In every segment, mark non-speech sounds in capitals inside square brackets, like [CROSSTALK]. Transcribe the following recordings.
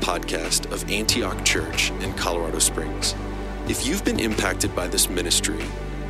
podcast of Antioch Church in Colorado Springs. If you've been impacted by this ministry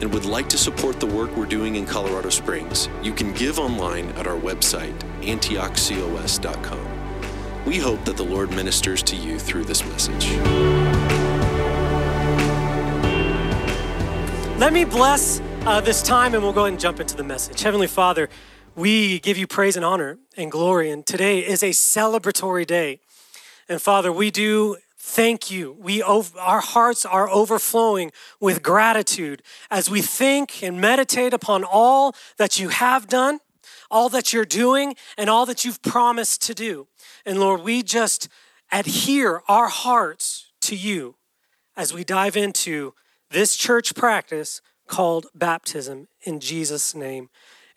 and would like to support the work we're doing in Colorado Springs, you can give online at our website, antiochcos.com. We hope that the Lord ministers to you through this message. Let me bless uh, this time and we'll go ahead and jump into the message. Heavenly Father, we give you praise and honor and glory, and today is a celebratory day. And Father, we do thank you. We our hearts are overflowing with gratitude as we think and meditate upon all that you have done, all that you're doing, and all that you've promised to do. And Lord, we just adhere our hearts to you as we dive into this church practice called baptism in Jesus' name.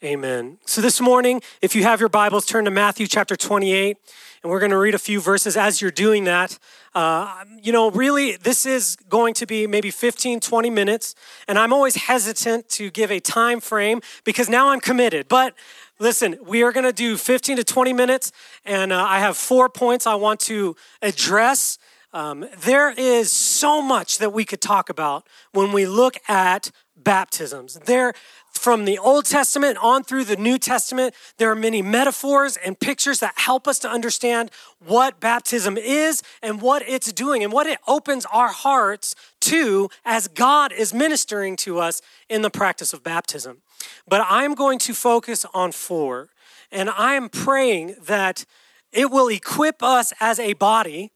Amen. So this morning, if you have your Bibles, turn to Matthew chapter 28, and we're going to read a few verses as you're doing that. Uh, you know, really, this is going to be maybe 15, 20 minutes, and I'm always hesitant to give a time frame because now I'm committed. But listen, we are going to do 15 to 20 minutes, and uh, I have four points I want to address um, there is so much that we could talk about when we look at baptisms. There, from the Old Testament on through the New Testament, there are many metaphors and pictures that help us to understand what baptism is and what it's doing and what it opens our hearts to as God is ministering to us in the practice of baptism. But I'm going to focus on four, and I'm praying that it will equip us as a body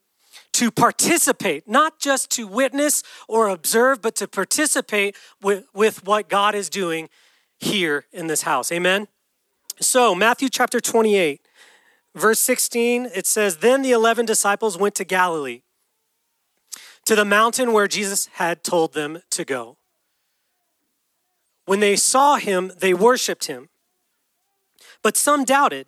to participate, not just to witness or observe, but to participate with, with what God is doing here in this house. Amen? So, Matthew chapter 28, verse 16, it says, Then the 11 disciples went to Galilee, to the mountain where Jesus had told them to go. When they saw him, they worshiped him. But some doubted.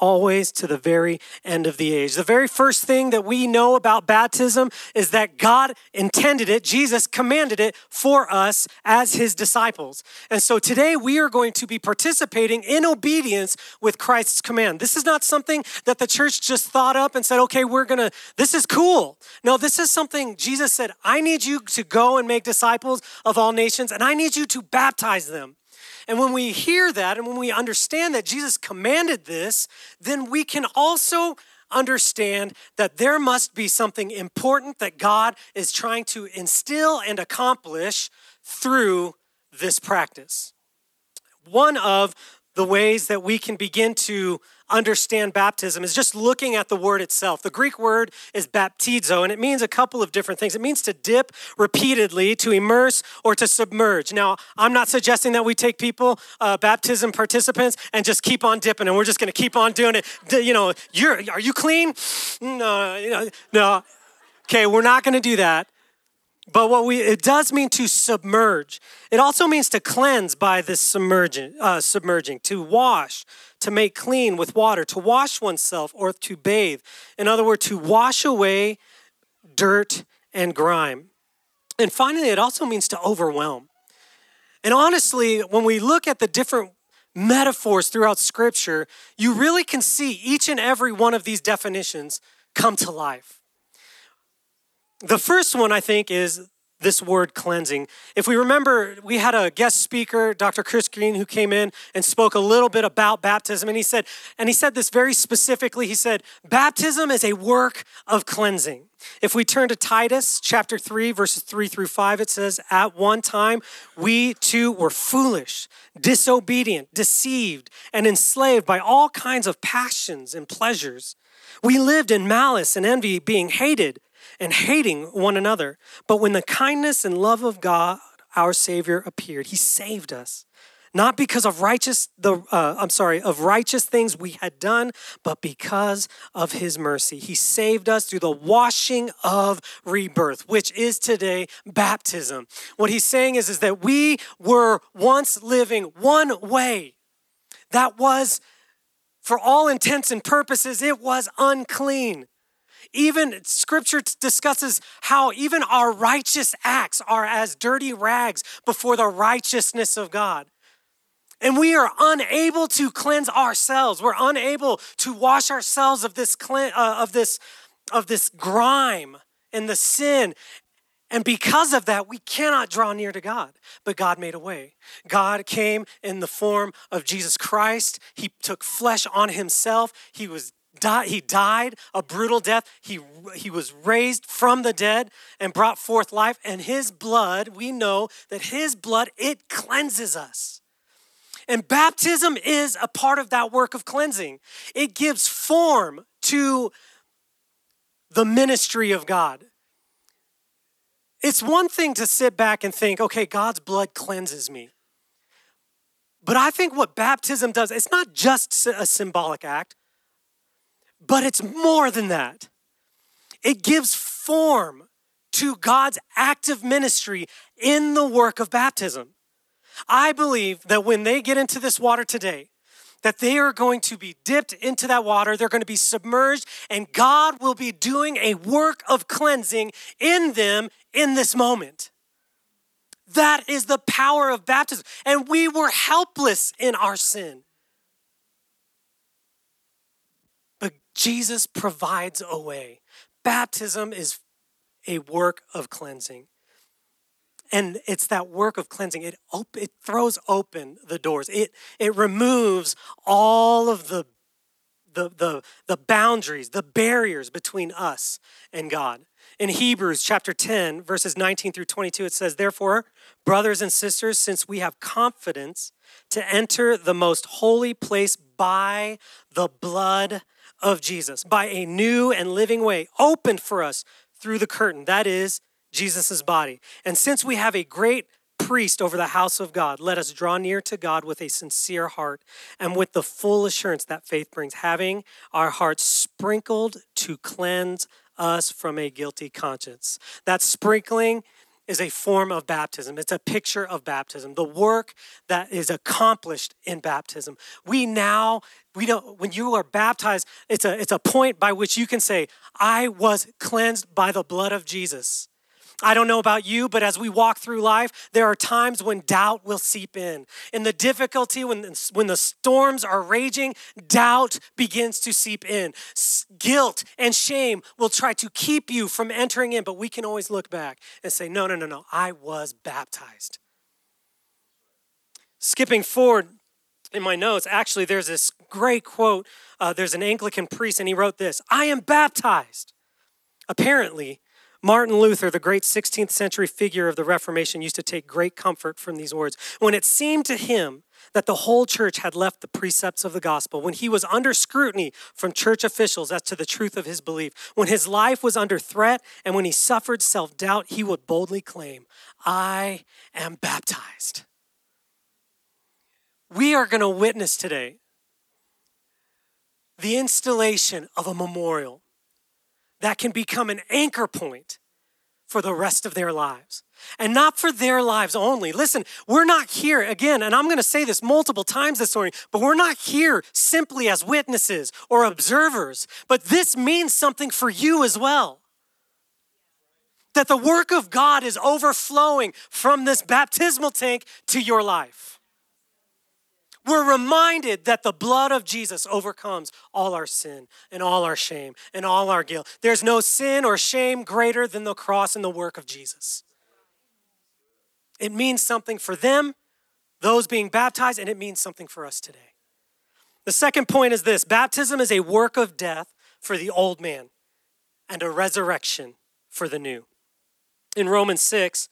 always to the very end of the age. The very first thing that we know about baptism is that God intended it, Jesus commanded it for us as his disciples. And so today we are going to be participating in obedience with Christ's command. This is not something that the church just thought up and said, okay, we're gonna, this is cool. No, this is something Jesus said, I need you to go and make disciples of all nations, and I need you to baptize them. And when we hear that and when we understand that Jesus commanded this, then we can also understand that there must be something important that God is trying to instill and accomplish through this practice. One of the ways that we can begin to understand baptism is just looking at the word itself. The Greek word is baptizo, and it means a couple of different things. It means to dip repeatedly, to immerse, or to submerge. Now, I'm not suggesting that we take people, uh, baptism participants, and just keep on dipping, and we're just going to keep on doing it. You know, you're are you clean? No, you know, no. Okay, we're not going to do that. But what we it does mean to submerge. It also means to cleanse by this submerging, uh, submerging, to wash, to make clean with water, to wash oneself or to bathe. In other words, to wash away dirt and grime. And finally, it also means to overwhelm. And honestly, when we look at the different metaphors throughout Scripture, you really can see each and every one of these definitions come to life. The first one, I think, is this word cleansing. If we remember, we had a guest speaker, Dr. Chris Green, who came in and spoke a little bit about baptism. And he said, and he said this very specifically. He said, baptism is a work of cleansing. If we turn to Titus chapter 3, verses 3 through 5, it says, At one time we too were foolish, disobedient, deceived, and enslaved by all kinds of passions and pleasures. We lived in malice and envy, being hated and hating one another. But when the kindness and love of God, our Savior, appeared, He saved us. Not because of righteous, the uh, I'm sorry, of righteous things we had done, but because of His mercy. He saved us through the washing of rebirth, which is today baptism. What He's saying is, is that we were once living one way. That was for all intents and purposes, it was unclean. Even scripture discusses how even our righteous acts are as dirty rags before the righteousness of God. And we are unable to cleanse ourselves. We're unable to wash ourselves of this, uh, of this, of this grime and the sin. And because of that, we cannot draw near to God. But God made a way. God came in the form of Jesus Christ. He took flesh on himself. He was he died a brutal death. He, he was raised from the dead and brought forth life. And his blood, we know that his blood, it cleanses us. And baptism is a part of that work of cleansing. It gives form to the ministry of God. It's one thing to sit back and think, okay, God's blood cleanses me. But I think what baptism does, it's not just a symbolic act. But it's more than that. It gives form to God's active ministry in the work of baptism. I believe that when they get into this water today, that they are going to be dipped into that water, they're going to be submerged, and God will be doing a work of cleansing in them in this moment. That is the power of baptism. And we were helpless in our sin. Jesus provides a way. Baptism is a work of cleansing. And it's that work of cleansing. It, op- it throws open the doors. It, it removes all of the, the, the, the boundaries, the barriers between us and God. In Hebrews chapter 10, verses 19 through 22, it says, Therefore, brothers and sisters, since we have confidence to enter the most holy place by the blood of Jesus by a new and living way opened for us through the curtain. That is Jesus' body. And since we have a great priest over the house of God, let us draw near to God with a sincere heart and with the full assurance that faith brings, having our hearts sprinkled to cleanse us from a guilty conscience. That sprinkling is a form of baptism. It's a picture of baptism, the work that is accomplished in baptism. We now, we don't, when you are baptized, it's a, it's a point by which you can say, I was cleansed by the blood of Jesus. I don't know about you, but as we walk through life, there are times when doubt will seep in. In the difficulty, when, when the storms are raging, doubt begins to seep in. Guilt and shame will try to keep you from entering in, but we can always look back and say, no, no, no, no, I was baptized. Skipping forward in my notes, actually, there's this great quote. Uh, there's an Anglican priest, and he wrote this I am baptized. Apparently, Martin Luther, the great 16th century figure of the Reformation, used to take great comfort from these words. When it seemed to him that the whole church had left the precepts of the gospel, when he was under scrutiny from church officials as to the truth of his belief, when his life was under threat, and when he suffered self doubt, he would boldly claim, I am baptized. We are going to witness today the installation of a memorial that can become an anchor point for the rest of their lives. And not for their lives only. Listen, we're not here, again, and I'm going to say this multiple times this morning, but we're not here simply as witnesses or observers, but this means something for you as well. That the work of God is overflowing from this baptismal tank to your life we're reminded that the blood of Jesus overcomes all our sin and all our shame and all our guilt. There's no sin or shame greater than the cross and the work of Jesus. It means something for them, those being baptized, and it means something for us today. The second point is this baptism is a work of death for the old man and a resurrection for the new. In Romans 6,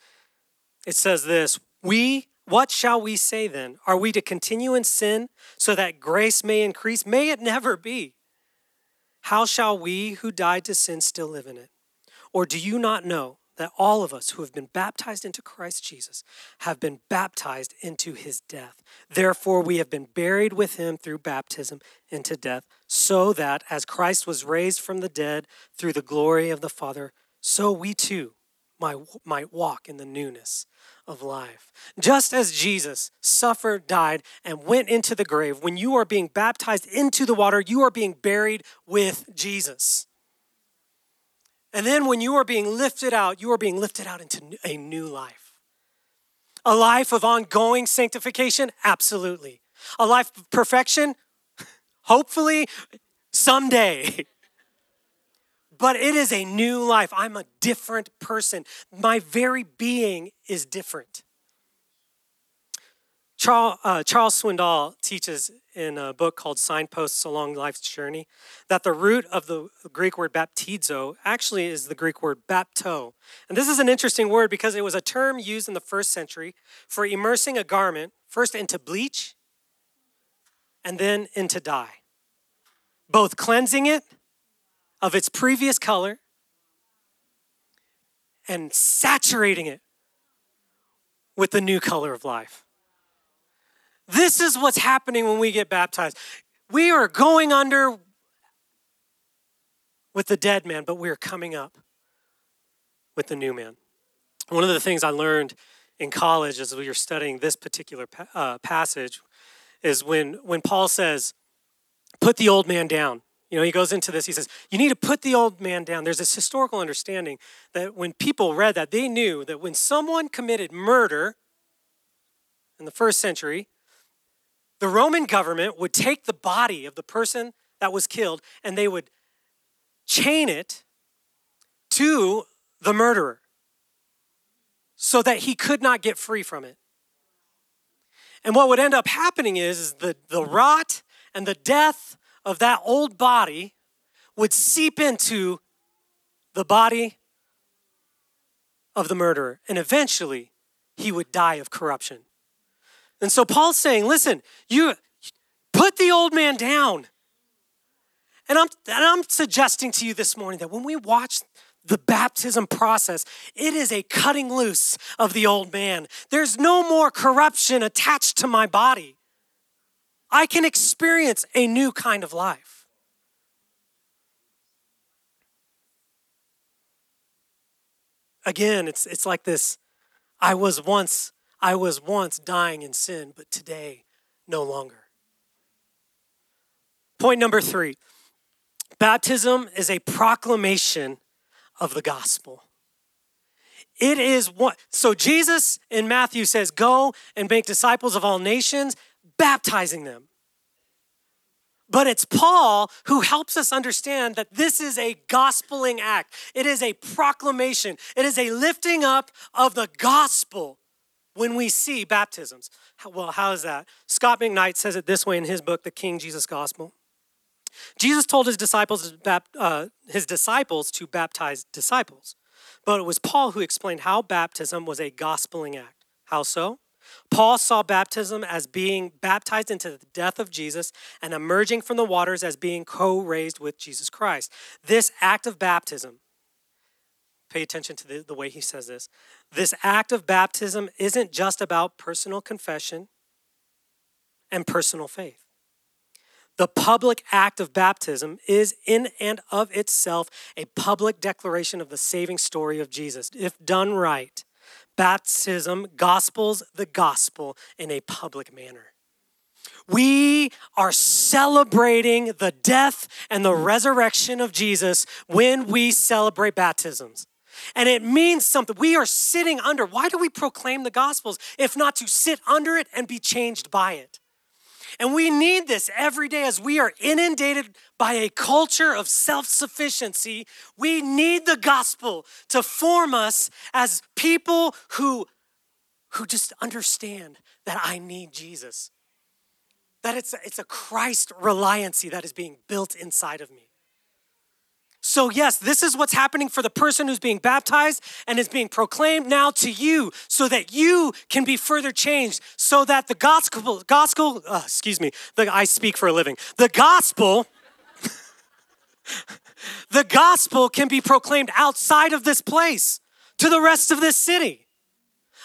it says this We what shall we say then? Are we to continue in sin so that grace may increase? May it never be. How shall we who died to sin still live in it? Or do you not know that all of us who have been baptized into Christ Jesus have been baptized into his death? Therefore, we have been buried with him through baptism into death, so that as Christ was raised from the dead through the glory of the Father, so we too might, walk in the newness of life. Just as Jesus suffered, died, and went into the grave, when you are being baptized into the water, you are being buried with Jesus. And then when you are being lifted out, you are being lifted out into a new life. A life of ongoing sanctification? Absolutely. A life of perfection? [LAUGHS] Hopefully, someday. [LAUGHS] But it is a new life. I'm a different person. My very being is different. Charles, uh, Charles Swindoll teaches in a book called Signposts Along Life's Journey that the root of the Greek word baptizo actually is the Greek word bapto. And this is an interesting word because it was a term used in the first century for immersing a garment first into bleach and then into dye, both cleansing it of its previous color and saturating it with the new color of life. This is what's happening when we get baptized. We are going under with the dead man, but we are coming up with the new man. One of the things I learned in college as we were studying this particular uh, passage is when, when Paul says, put the old man down. You know, he goes into this, he says, You need to put the old man down. There's this historical understanding that when people read that, they knew that when someone committed murder in the first century, the Roman government would take the body of the person that was killed and they would chain it to the murderer so that he could not get free from it. And what would end up happening is, is the, the rot and the death of that old body would seep into the body of the murderer. And eventually, he would die of corruption. And so Paul's saying, listen, you put the old man down. And I'm, and I'm suggesting to you this morning that when we watch the baptism process, it is a cutting loose of the old man. There's no more corruption attached to my body. I can experience a new kind of life. Again, it's, it's like this I was once I was once dying in sin, but today no longer. Point number 3. Baptism is a proclamation of the gospel. It is what so Jesus in Matthew says, Go and make disciples of all nations, baptizing them. But it's Paul who helps us understand that this is a gospeling act. It is a proclamation. It is a lifting up of the gospel when we see baptisms. Well, how is that? Scot McKnight says it this way in his book, The King Jesus Gospel. Jesus told his disciples, uh, his disciples to baptize disciples, but it was Paul who explained how baptism was a gospeling act. How so? Paul saw baptism as being baptized into the death of Jesus and emerging from the waters as being co raised with Jesus Christ. This act of baptism, pay attention to the, the, way he says this. This act of baptism isn't just about personal confession and personal faith. The public act of baptism is in and of itself a public declaration of the saving story of Jesus. If done right, baptism gospels the gospel in a public manner. We are celebrating the death and the resurrection of Jesus when we celebrate baptisms. And it means something. We are sitting under. Why do we proclaim the gospels if not to sit under it and be changed by it? And we need this every day as we are inundated by a culture of self sufficiency. We need the gospel to form us as people who, who just understand that I need Jesus. That it's it's a Christ reliancy that is being built inside of me. So, yes, this is what's happening for the person who's being baptized and is being proclaimed now to you so that you can be further changed, so that the gospel, gospel, uh, excuse me, the, I speak for a living, the gospel, [LAUGHS] the gospel can be proclaimed outside of this place to the rest of this city.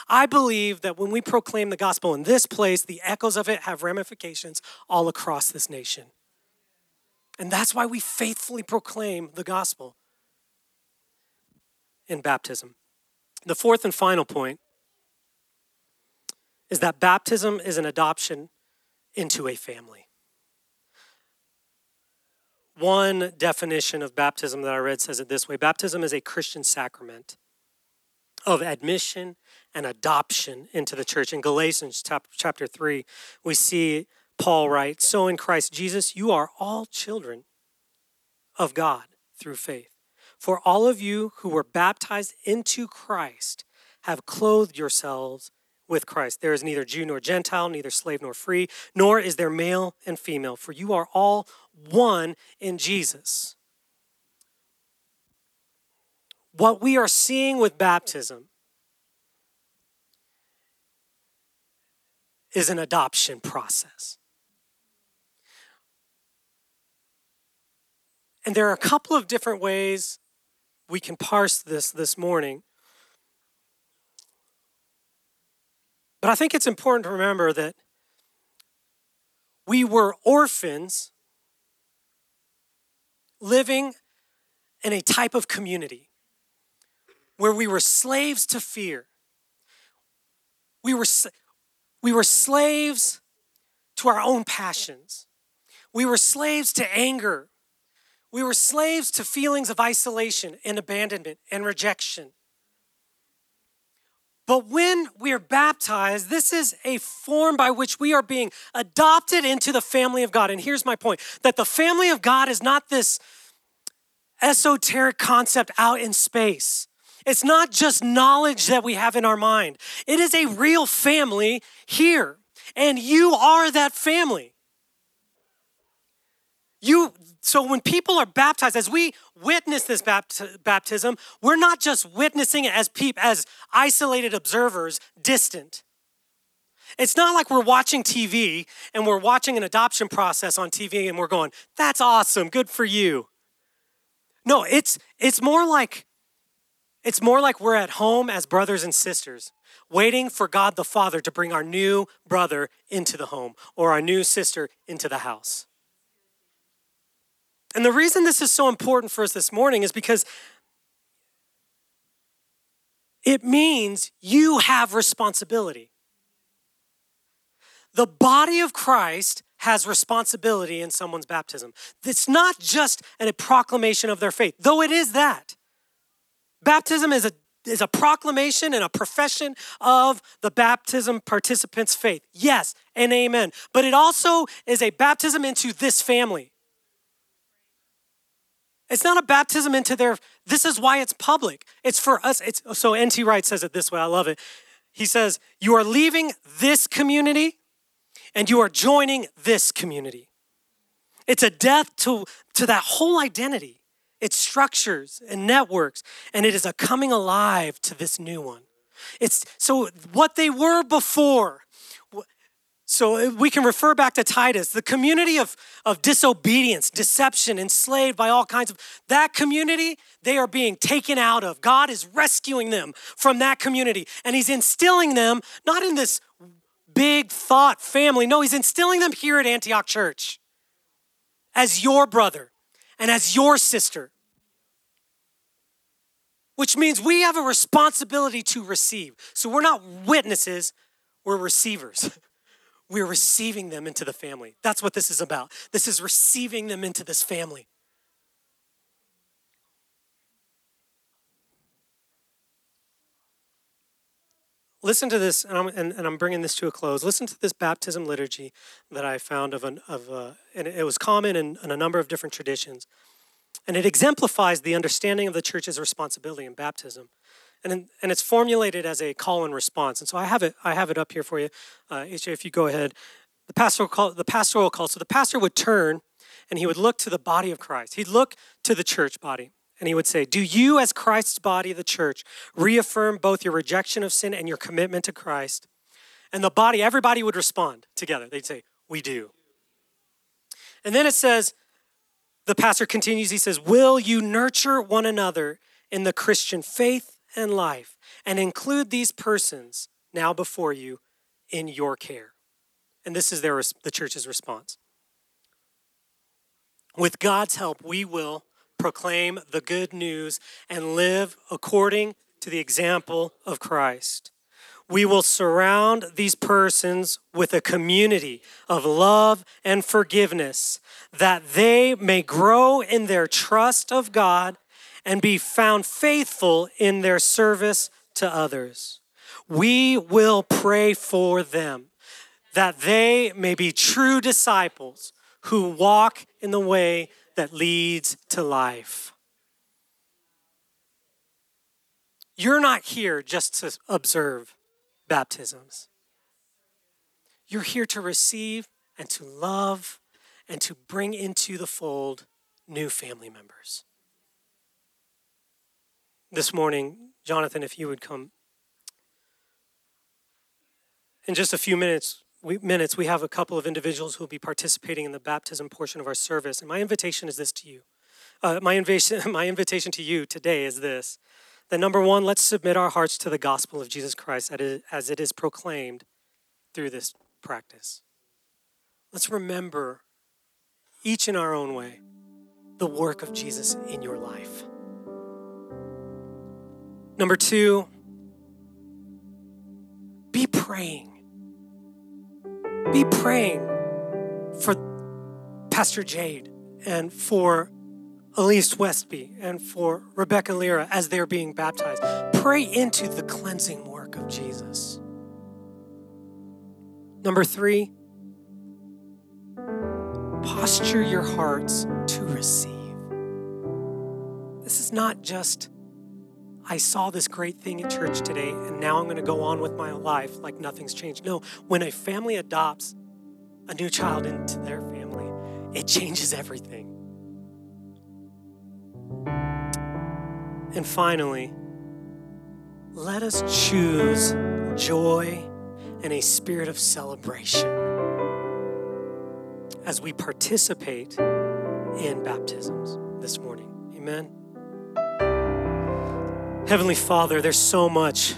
I believe that when we proclaim the gospel in this place, the echoes of it have ramifications all across this nation. And that's why we faithfully proclaim the gospel in baptism. The fourth and final point is that baptism is an adoption into a family. One definition of baptism that I read says it this way Baptism is a Christian sacrament of admission and adoption into the church. In Galatians chapter 3, we see Paul writes, So in Christ Jesus, you are all children of God through faith. For all of you who were baptized into Christ have clothed yourselves with Christ. There is neither Jew nor Gentile, neither slave nor free, nor is there male and female, for you are all one in Jesus. What we are seeing with baptism is an adoption process. And there are a couple of different ways we can parse this this morning. But I think it's important to remember that we were orphans living in a type of community where we were slaves to fear. We were, we were slaves to our own passions. We were slaves to anger. We were slaves to feelings of isolation and abandonment and rejection. But when we are baptized, this is a form by which we are being adopted into the family of God. And here's my point that the family of God is not this esoteric concept out in space. It's not just knowledge that we have in our mind, it is a real family here. And you are that family. You so when people are baptized, as we witness this bapt- baptism, we're not just witnessing it as peop- as isolated observers, distant. It's not like we're watching TV and we're watching an adoption process on TV and we're going, "That's awesome, good for you." No, it's it's more like it's more like we're at home as brothers and sisters, waiting for God the Father to bring our new brother into the home or our new sister into the house. And the reason this is so important for us this morning is because it means you have responsibility. The body of Christ has responsibility in someone's baptism. It's not just a proclamation of their faith, though it is that. Baptism is a is a proclamation and a profession of the baptism participant's faith. Yes, and amen. But it also is a baptism into this family. It's not a baptism into their, this is why it's public. It's for us. It's so N.T. Wright says it this way. I love it. He says, You are leaving this community and you are joining this community. It's a death to, to that whole identity, its structures and networks, and it is a coming alive to this new one. It's so what they were before so uh, we can refer back to Titus, the community of, of disobedience, deception, enslaved by all kinds of that community, they are being taken out of. God is rescuing them from that community. And He's instilling them not in this big thought family. No, He's instilling them here at Antioch Church as your brother and as your sister. Which means we have a responsibility to receive. So we're not witnesses, we're receivers. [LAUGHS] we're receiving them into the family. That's what this is about. This is receiving them into this family. Listen to this, and I'm, and, and I'm, bringing this to a close. Listen to this baptism liturgy that I found of, an, of a, and it was common in, in a number of different traditions. And it exemplifies the understanding of the church's responsibility in baptism and, and it's formulated as a call and response. And so I have it, I have it up here for you. Uh, if you go ahead. The pastoral call, the pastoral call. So the pastor would turn and he would look to the body of Christ. He'd look to the church body and he would say, Do you, as Christ's body, the church, reaffirm both your rejection of sin and your commitment to Christ? And the body, everybody would respond together. They'd say, We do. And then it says, the pastor continues, he says, Will you nurture one another in the Christian faith and life, and include these persons now before you in your care. And this is their, the church's response. With God's help, we will proclaim the good news and live according to the example of Christ. we will surround these persons with a community of love and forgiveness that they may grow in their trust of God and be found faithful in their service to others. We will pray for them that they may be true disciples who walk in the way that leads to life. You're not here just to observe baptisms. You're here to receive and to love and to bring into the fold new family members. This morning, Jonathan, if you would come. In just a few minutes, we, minutes, we have a couple of individuals who will be participating in the baptism portion of our service. And my invitation is this to you. Uh, my, invitation, [LAUGHS] my invitation to you today is this that number one, let's submit our hearts to the gospel of Jesus Christ as it is proclaimed through this practice. Let's remember, each in our own way, the work of Jesus in your life. Number two, be praying. Be praying for Pastor Jade and for Elise Westby and for Rebecca Lira as they're being baptized. Pray into the cleansing work of Jesus. Number three, posture your hearts to receive. This is not just, I saw this great thing at church today and now I'm going to go on with my life like nothing's changed. No, when a family adopts a new child into their family, it changes everything. And finally, let us choose joy and a spirit of celebration as we participate in baptisms this morning. Amen. Heavenly Father, there's so much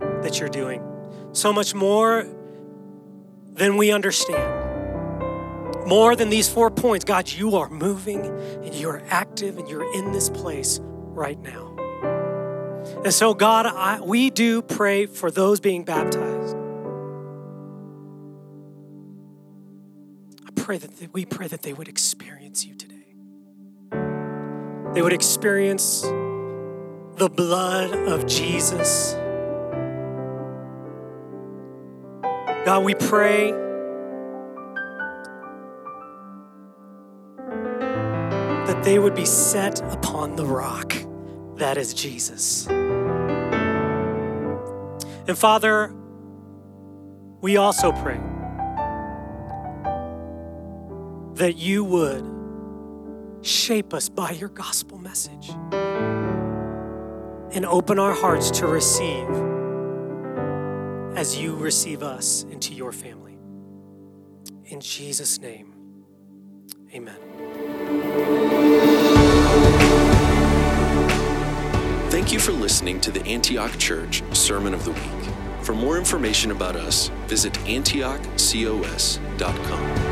that you're doing, so much more than we understand. More than these four points, God, you are moving and you're active and you're in this place right now. And so, God, I, we do pray for those being baptized. I pray that they, we pray that they would experience you today. They would experience the blood of Jesus. God, we pray that they would be set upon the rock that is Jesus. And Father, we also pray that you would shape us by your gospel message and open our hearts to receive as you receive us into your family. In Jesus' name, amen. Thank you for listening to the Antioch Church Sermon of the Week. For more information about us, visit antiochcos.com.